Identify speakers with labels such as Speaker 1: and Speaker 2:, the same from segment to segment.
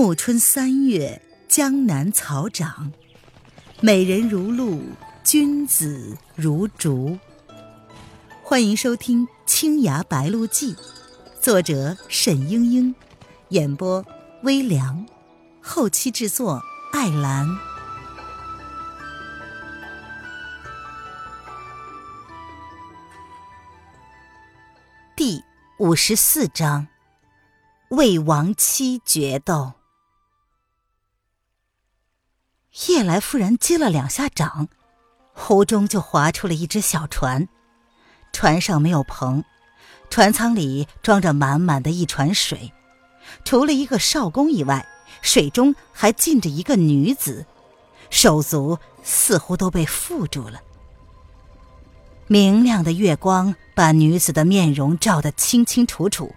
Speaker 1: 暮春三月，江南草长，美人如露，君子如竹。欢迎收听《青崖白鹿记》，作者沈英英，演播微凉，后期制作艾兰。第五十四章，魏亡妻决斗。夜来夫人击了两下掌，湖中就划出了一只小船。船上没有篷，船舱里装着满满的一船水。除了一个少公以外，水中还浸着一个女子，手足似乎都被缚住了。明亮的月光把女子的面容照得清清楚楚，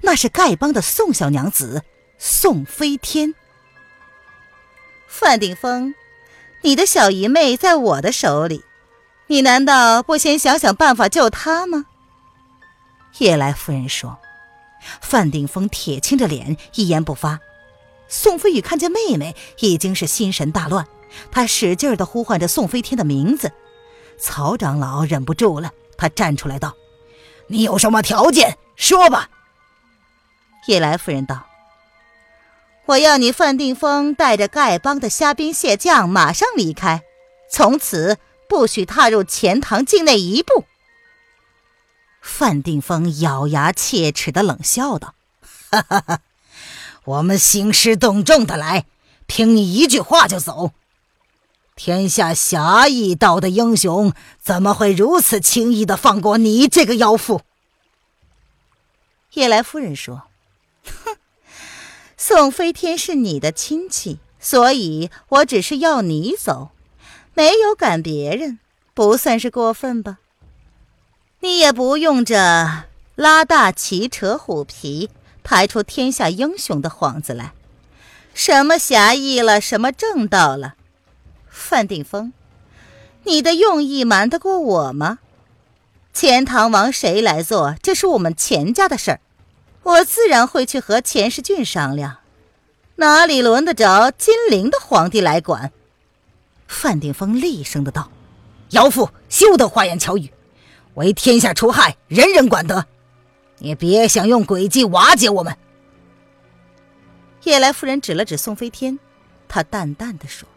Speaker 1: 那是丐帮的宋小娘子宋飞天。范鼎峰，你的小姨妹在我的手里，你难道不先想想办法救她吗？叶来夫人说。范鼎峰铁青着脸，一言不发。宋飞宇看见妹妹，已经是心神大乱，他使劲的呼唤着宋飞天的名字。曹长老忍不住了，他站出来道：“
Speaker 2: 你有什么条件？说吧。”
Speaker 1: 叶来夫人道：“我要你范定峰带着丐帮的虾兵蟹将马上离开，从此不许踏入钱塘境内一步。”范定峰咬牙切齿的冷笑道：“
Speaker 2: 哈哈哈，我们兴师动众的来，凭你一句话就走？”天下侠义道的英雄，怎么会如此轻易的放过你这个妖妇？
Speaker 1: 叶来夫人说：“，宋飞天是你的亲戚，所以我只是要你走，没有赶别人，不算是过分吧？你也不用这拉大旗扯虎皮，排出天下英雄的幌子来，什么侠义了，什么正道了。”范定峰，你的用意瞒得过我吗？钱塘王谁来做，这是我们钱家的事儿，我自然会去和钱世俊商量，哪里轮得着金陵的皇帝来管？范定峰厉声的道：“
Speaker 2: 姚父，休得花言巧语，为天下除害，人人管得，你别想用诡计瓦解我们。”
Speaker 1: 夜来夫人指了指宋飞天，她淡淡的说。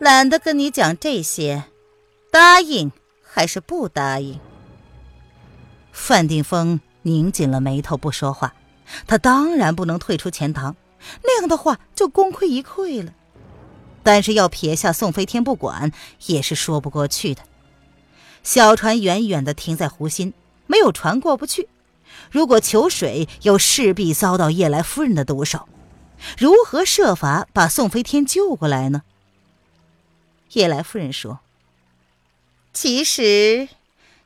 Speaker 1: 懒得跟你讲这些，答应还是不答应？范定峰拧紧了眉头不说话。他当然不能退出钱塘，那样的话就功亏一篑了。但是要撇下宋飞天不管，也是说不过去的。小船远远的停在湖心，没有船过不去。如果求水，又势必遭到夜来夫人的毒手。如何设法把宋飞天救过来呢？夜来夫人说：“其实，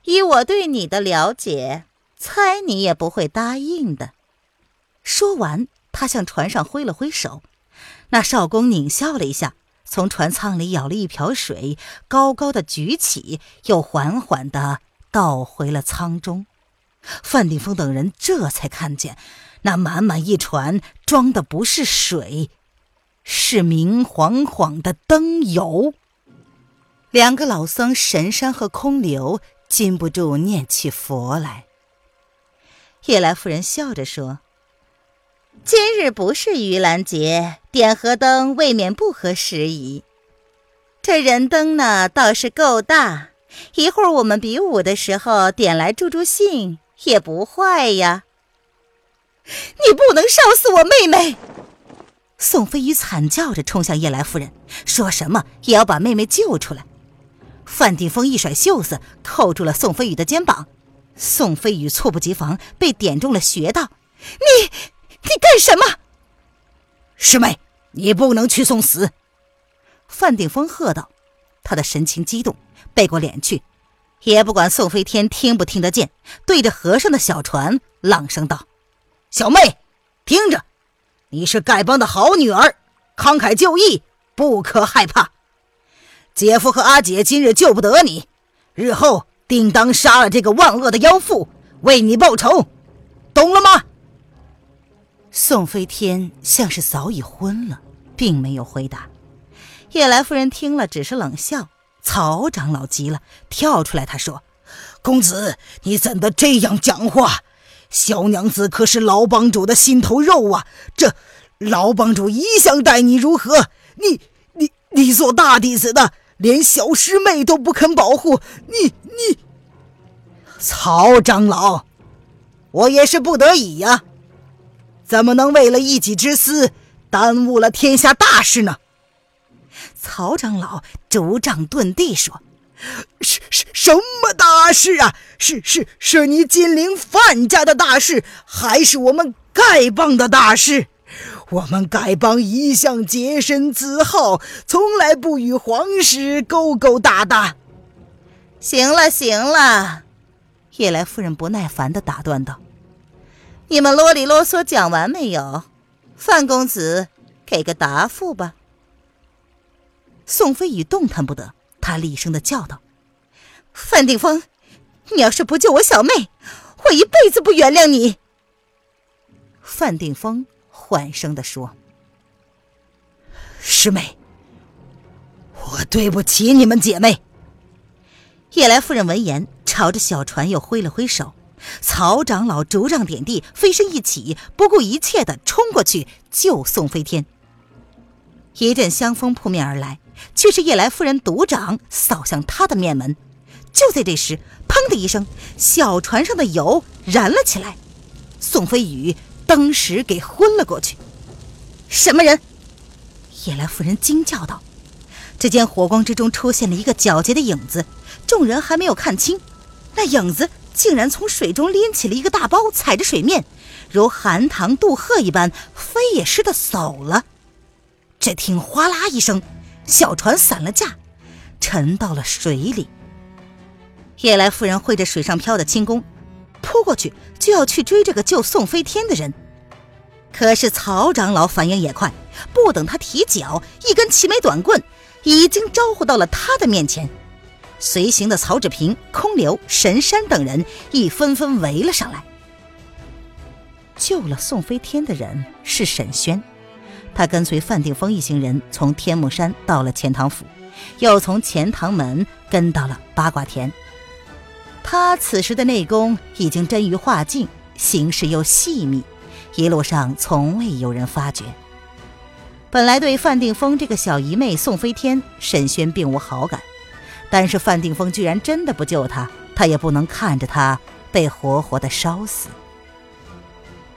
Speaker 1: 以我对你的了解，猜你也不会答应的。”说完，他向船上挥了挥手。那少公狞笑了一下，从船舱里舀了一瓢水，高高的举起，又缓缓的倒回了舱中。范定峰等人这才看见，那满满一船装的不是水，是明晃晃的灯油。两个老僧神山和空流禁不住念起佛来。叶来夫人笑着说：“今日不是盂兰节，点河灯未免不合时宜。这人灯呢，倒是够大，一会儿我们比武的时候点来助助兴也不坏呀。”你不能烧死我妹妹！宋飞宇惨叫着冲向叶来夫人，说什么也要把妹妹救出来。范定峰一甩袖子，扣住了宋飞宇的肩膀。宋飞宇猝不及防，被点中了穴道。你，你干什么？
Speaker 2: 师妹，你不能去送死！
Speaker 1: 范定峰喝道。他的神情激动，背过脸去，也不管宋飞天听不听得见，对着河上的小船朗声道：“
Speaker 2: 小妹，听着，你是丐帮的好女儿，慷慨就义，不可害怕。”姐夫和阿姐今日救不得你，日后定当杀了这个万恶的妖妇，为你报仇，懂了吗？
Speaker 1: 宋飞天像是早已昏了，并没有回答。叶来夫人听了，只是冷笑。曹长老急了，跳出来，他说：“
Speaker 2: 公子，你怎的这样讲话？小娘子可是老帮主的心头肉啊！这老帮主一向待你如何？你、你、你做大弟子的，连小师妹都不肯保护你，你……曹长老，我也是不得已呀，怎么能为了一己之私，耽误了天下大事呢？”
Speaker 1: 曹长老拄杖顿地说：“
Speaker 2: 是是什么大事啊？是是是你金陵范家的大事，还是我们丐帮的大事？我们丐帮一向洁身自好，从来不与皇室勾勾搭搭。”
Speaker 1: 行了行了，叶来夫人不耐烦的打断道：“你们啰里啰嗦讲完没有？范公子，给个答复吧。”宋飞宇动弹不得，他厉声的叫道：“范定峰，你要是不救我小妹，我一辈子不原谅你。”范定峰缓声的说：“
Speaker 2: 师妹，我对不起你们姐妹。”
Speaker 1: 夜来夫人闻言，朝着小船又挥了挥手。曹长老竹杖点地，飞身一起，不顾一切的冲过去救宋飞天。一阵香风扑面而来。却是夜来夫人独掌扫向他的面门，就在这时，砰的一声，小船上的油燃了起来，宋飞宇当时给昏了过去。什么人？夜来夫人惊叫道。只见火光之中出现了一个皎洁的影子，众人还没有看清，那影子竟然从水中拎起了一个大包，踩着水面，如寒塘渡鹤一般飞也似的走了。只听哗啦一声。小船散了架，沉到了水里。夜来夫人挥着水上漂的轻功，扑过去就要去追这个救宋飞天的人。可是曹长老反应也快，不等他提脚，一根齐眉短棍已经招呼到了他的面前。随行的曹志平、空流、神山等人亦纷纷围了上来。救了宋飞天的人是沈轩。他跟随范定峰一行人从天目山到了钱塘府，又从钱塘门跟到了八卦田。他此时的内功已经臻于化境，行事又细密，一路上从未有人发觉。本来对范定峰这个小姨妹宋飞天，沈轩并无好感，但是范定峰居然真的不救他，他也不能看着他被活活的烧死。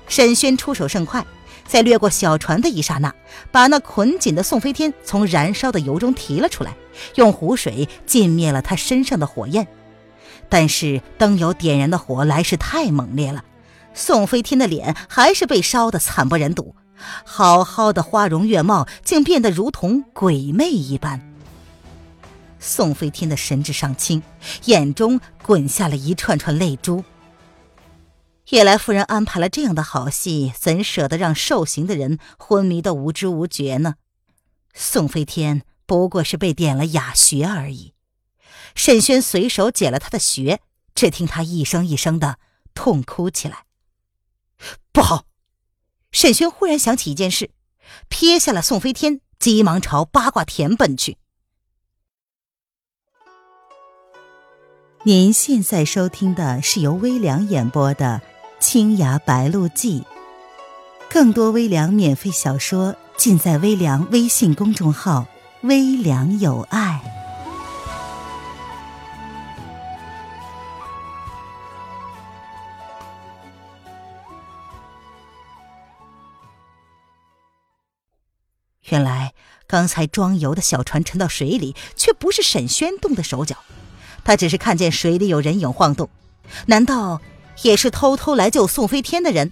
Speaker 1: 沈轩出手甚快。在掠过小船的一刹那，把那捆紧的宋飞天从燃烧的油中提了出来，用湖水浸灭了他身上的火焰。但是灯油点燃的火来势太猛烈了，宋飞天的脸还是被烧得惨不忍睹，好好的花容月貌竟变得如同鬼魅一般。宋飞天的神志尚清，眼中滚下了一串串泪珠。叶来夫人安排了这样的好戏，怎舍得让受刑的人昏迷的无知无觉呢？宋飞天不过是被点了哑穴而已。沈轩随手解了他的穴，只听他一声一声的痛哭起来。不好！沈轩忽然想起一件事，撇下了宋飞天，急忙朝八卦田奔去。您现在收听的是由微凉演播的。《青崖白鹿记》，更多微凉免费小说尽在微凉微信公众号“微凉有爱”。原来刚才装油的小船沉到水里，却不是沈轩动的手脚，他只是看见水里有人影晃动，难道？也是偷偷来救宋飞天的人。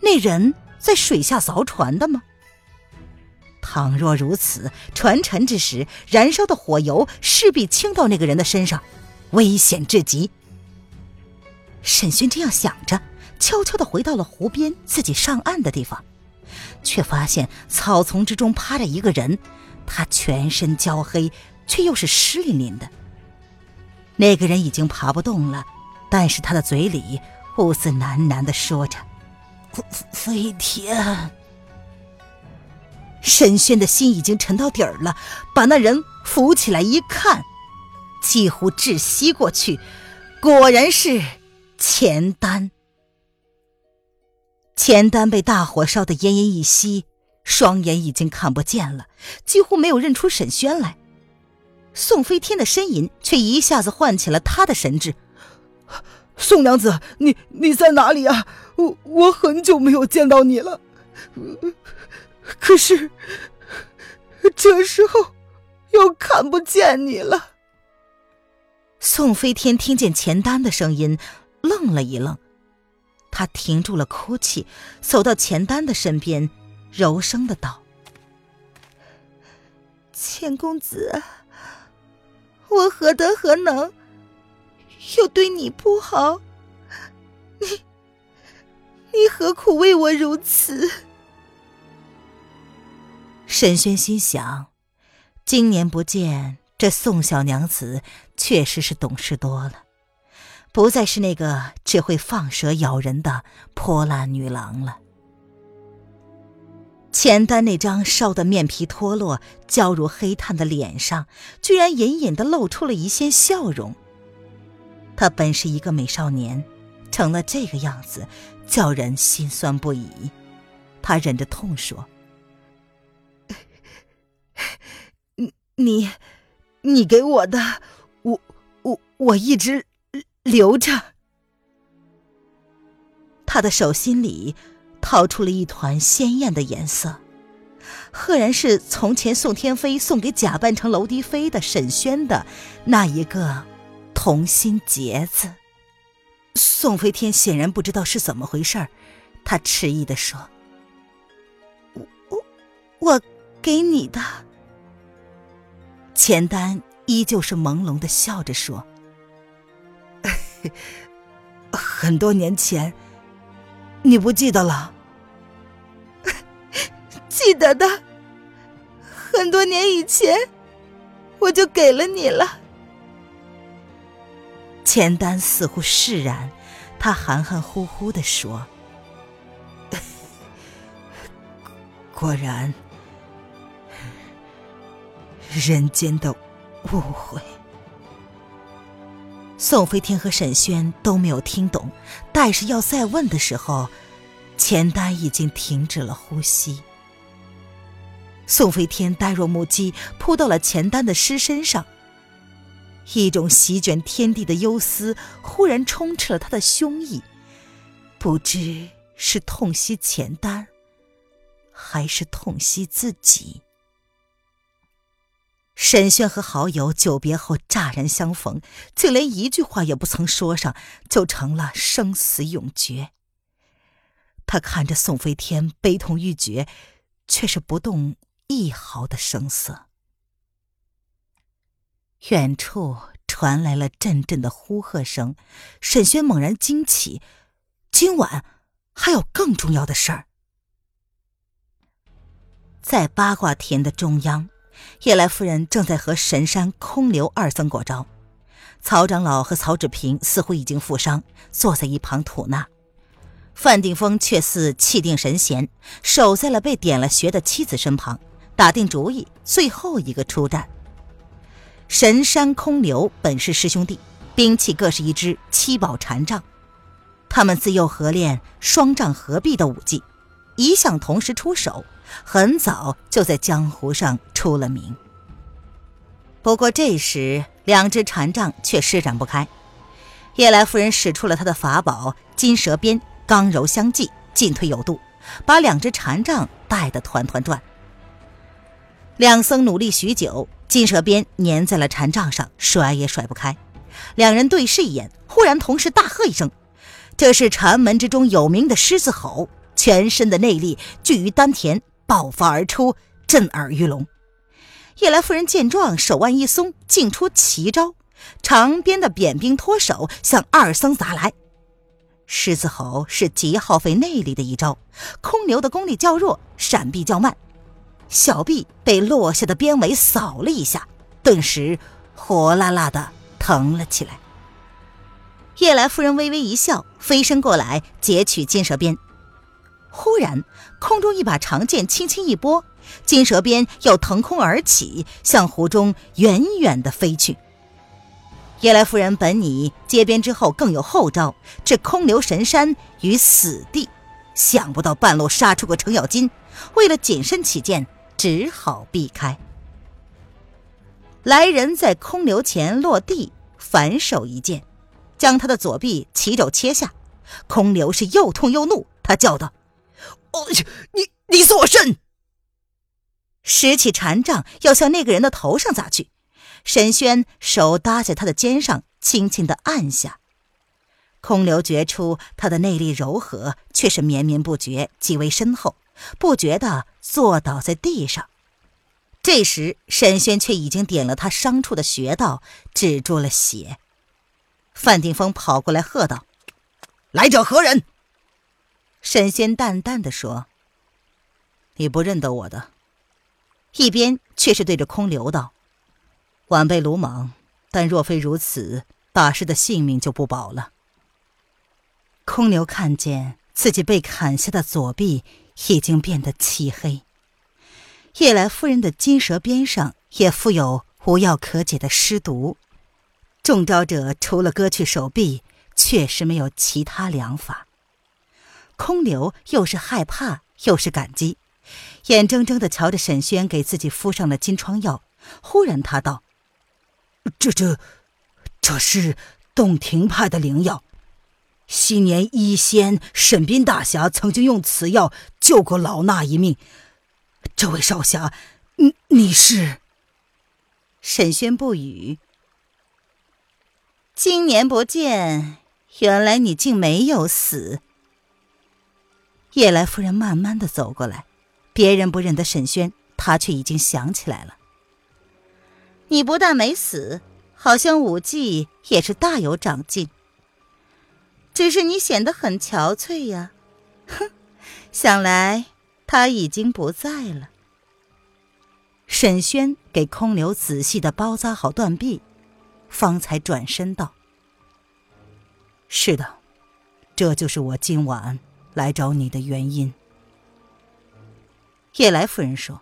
Speaker 1: 那人在水下凿船的吗？倘若如此，船沉之时，燃烧的火油势必倾到那个人的身上，危险至极。沈轩这样想着，悄悄的回到了湖边自己上岸的地方，却发现草丛之中趴着一个人，他全身焦黑，却又是湿淋淋的。那个人已经爬不动了。但是他的嘴里兀自喃喃的说着：“
Speaker 2: 飞天。
Speaker 1: 沈轩的心已经沉到底儿了，把那人扶起来一看，几乎窒息过去，果然是钱丹。钱丹被大火烧得奄奄一息，双眼已经看不见了，几乎没有认出沈轩来。宋飞天的呻吟却一下子唤起了他的神智。
Speaker 3: 宋娘子，你你在哪里啊？我我很久没有见到你了。可是，这时候又看不见你了。
Speaker 1: 宋飞天听见钱丹的声音，愣了一愣，他停住了哭泣，走到钱丹的身边，柔声的道：“钱公子，我何德何能，又对你不好？你，你何苦为我如此？”沈轩心想：今年不见，这宋小娘子确实是懂事多了，不再是那个只会放蛇咬人的泼辣女郎了。钱丹那张烧得面皮脱落、焦如黑炭的脸上，居然隐隐的露出了一线笑容。她本是一个美少年，成了这个样子，叫人心酸不已。他忍着痛说。你，你给我的，我我我一直留着。他的手心里掏出了一团鲜艳的颜色，赫然是从前宋天飞送给假扮成娄低飞的沈轩的那一个同心结子。宋飞天显然不知道是怎么回事儿他迟疑的说：“我我我给你的。”钱丹依旧是朦胧的笑着说：“
Speaker 3: 很多年前，你不记得了？
Speaker 1: 记得的，很多年以前，我就给了你了。”钱丹似乎释然，他含含糊糊的说：“
Speaker 3: 果然。”人间的误会。
Speaker 1: 宋飞天和沈轩都没有听懂，但是要再问的时候，钱丹已经停止了呼吸。宋飞天呆若木鸡，扑到了钱丹的尸身上。一种席卷天地的忧思忽然充斥了他的胸臆，不知是痛惜钱丹，还是痛惜自己。沈轩和好友久别后乍然相逢，竟连一句话也不曾说上，就成了生死永诀。他看着宋飞天悲痛欲绝，却是不动一毫的声色。远处传来了阵阵的呼喝声，沈轩猛然惊起，今晚还有更重要的事儿。在八卦田的中央。叶来夫人正在和神山空流二僧过招，曹长老和曹志平似乎已经负伤，坐在一旁吐纳。范定峰却似气定神闲，守在了被点了穴的妻子身旁，打定主意最后一个出战。神山空流本是师兄弟，兵器各是一支七宝禅杖，他们自幼合练双杖合璧的武技，一向同时出手。很早就在江湖上出了名。不过这时，两只禅杖却施展不开。夜来夫人使出了她的法宝金蛇鞭，刚柔相济，进退有度，把两只禅杖带得团团转。两僧努力许久，金蛇鞭粘在了禅杖上，甩也甩不开。两人对视一眼，忽然同时大喝一声：“这是禅门之中有名的狮子吼！”全身的内力聚于丹田。爆发而出，震耳欲聋。夜来夫人见状，手腕一松，竟出奇招，长鞭的扁兵脱手，向二僧砸来。狮子吼是极耗费内力的一招，空流的功力较弱，闪避较慢，小臂被落下的鞭尾扫了一下，顿时火辣辣的疼了起来。夜来夫人微微一笑，飞身过来截取金蛇鞭。忽然，空中一把长剑轻轻一拨，金蛇鞭又腾空而起，向湖中远远的飞去。夜来夫人本拟接鞭之后更有后招，置空留神山于死地，想不到半路杀出个程咬金，为了谨慎起见，只好避开。来人在空留前落地，反手一剑，将他的左臂齐肘切下。空留是又痛又怒，他叫道：“
Speaker 3: 哦，你你送我身！”
Speaker 1: 拾起禅杖要向那个人的头上砸去。沈轩手搭在他的肩上，轻轻的按下。空流觉出他的内力柔和，却是绵绵不绝，极为深厚，不觉的坐倒在地上。这时，沈轩却已经点了他伤处的穴道，止住了血。范定峰跑过来喝道：“
Speaker 3: 来者何人？”
Speaker 1: 沈仙淡淡的说：“你不认得我的。”一边却是对着空流道。晚辈鲁莽，但若非如此，大师的性命就不保了。空流看见自己被砍下的左臂已经变得漆黑，夜来夫人的金蛇鞭上也附有无药可解的尸毒，中招者除了割去手臂，确实没有其他良法。空留又是害怕又是感激，眼睁睁的瞧着沈轩给自己敷上了金疮药，忽然他道。
Speaker 3: 这这，这是洞庭派的灵药。昔年医仙沈斌大侠曾经用此药救过老衲一命。这位少侠，你你是？
Speaker 1: 沈轩不语。今年不见，原来你竟没有死。叶来夫人慢慢的走过来，别人不认得沈轩，他却已经想起来了。你不但没死，好像武技也是大有长进。只是你显得很憔悴呀，哼！想来他已经不在了。沈轩给空流仔细的包扎好断臂，方才转身道：“是的，这就是我今晚来找你的原因。”叶来夫人说。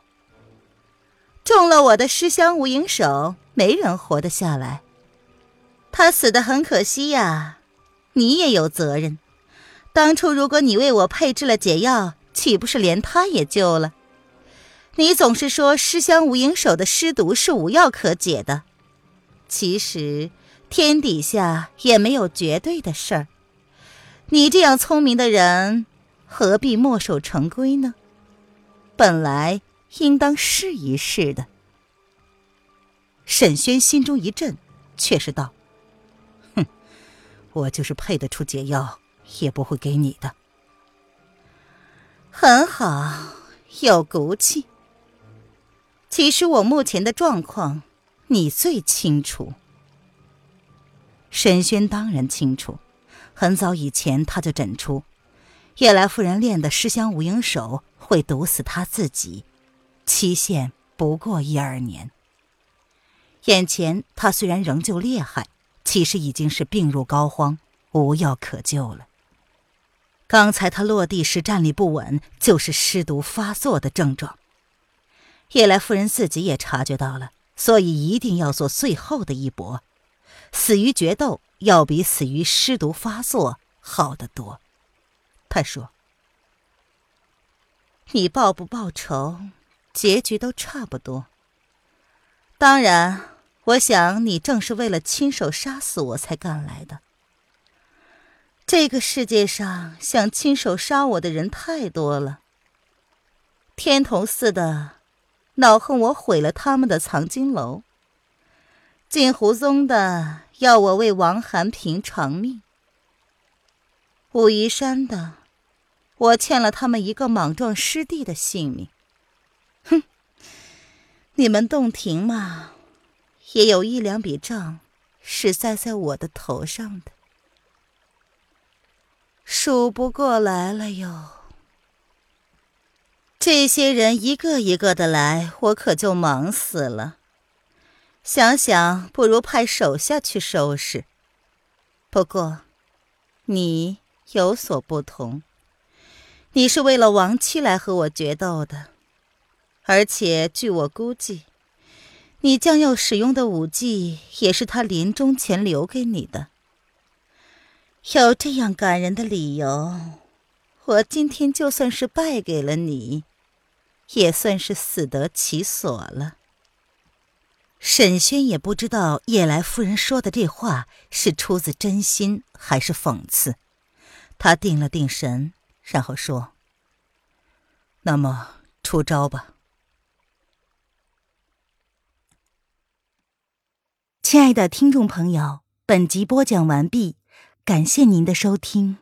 Speaker 1: 中了我的尸香无影手，没人活得下来。他死的很可惜呀，你也有责任。当初如果你为我配制了解药，岂不是连他也救了？你总是说尸香无影手的尸毒是无药可解的，其实天底下也没有绝对的事儿。你这样聪明的人，何必墨守成规呢？本来。应当试一试的。沈轩心中一震，却是道：“哼，我就是配得出解药，也不会给你的。”很好，有骨气。其实我目前的状况，你最清楚。沈轩当然清楚，很早以前他就诊出，夜来夫人练的尸香无影手会毒死他自己。期限不过一二年。眼前他虽然仍旧厉害，其实已经是病入膏肓，无药可救了。刚才他落地时站立不稳，就是尸毒发作的症状。夜来夫人自己也察觉到了，所以一定要做最后的一搏。死于决斗，要比死于尸毒发作好得多。他说：“你报不报仇？”结局都差不多。当然，我想你正是为了亲手杀死我才赶来的。这个世界上想亲手杀我的人太多了。天童寺的恼恨我毁了他们的藏经楼，锦湖宗的要我为王寒平偿命，武夷山的我欠了他们一个莽撞师弟的性命。哼，你们洞庭嘛，也有一两笔账是栽在我的头上的，数不过来了哟。这些人一个一个的来，我可就忙死了。想想，不如派手下去收拾。不过，你有所不同，你是为了亡妻来和我决斗的，而且据我估计，你将要使用的武技也是他临终前留给你的。有这样感人的理由，我今天就算是败给了你，也算是死得其所了。沈轩也不知道叶来夫人说的这话是出自真心还是讽刺，他定了定神，然后说：“
Speaker 2: 那么出招吧。”
Speaker 4: 亲爱的听众朋友，本集播讲完毕，感谢您的收听。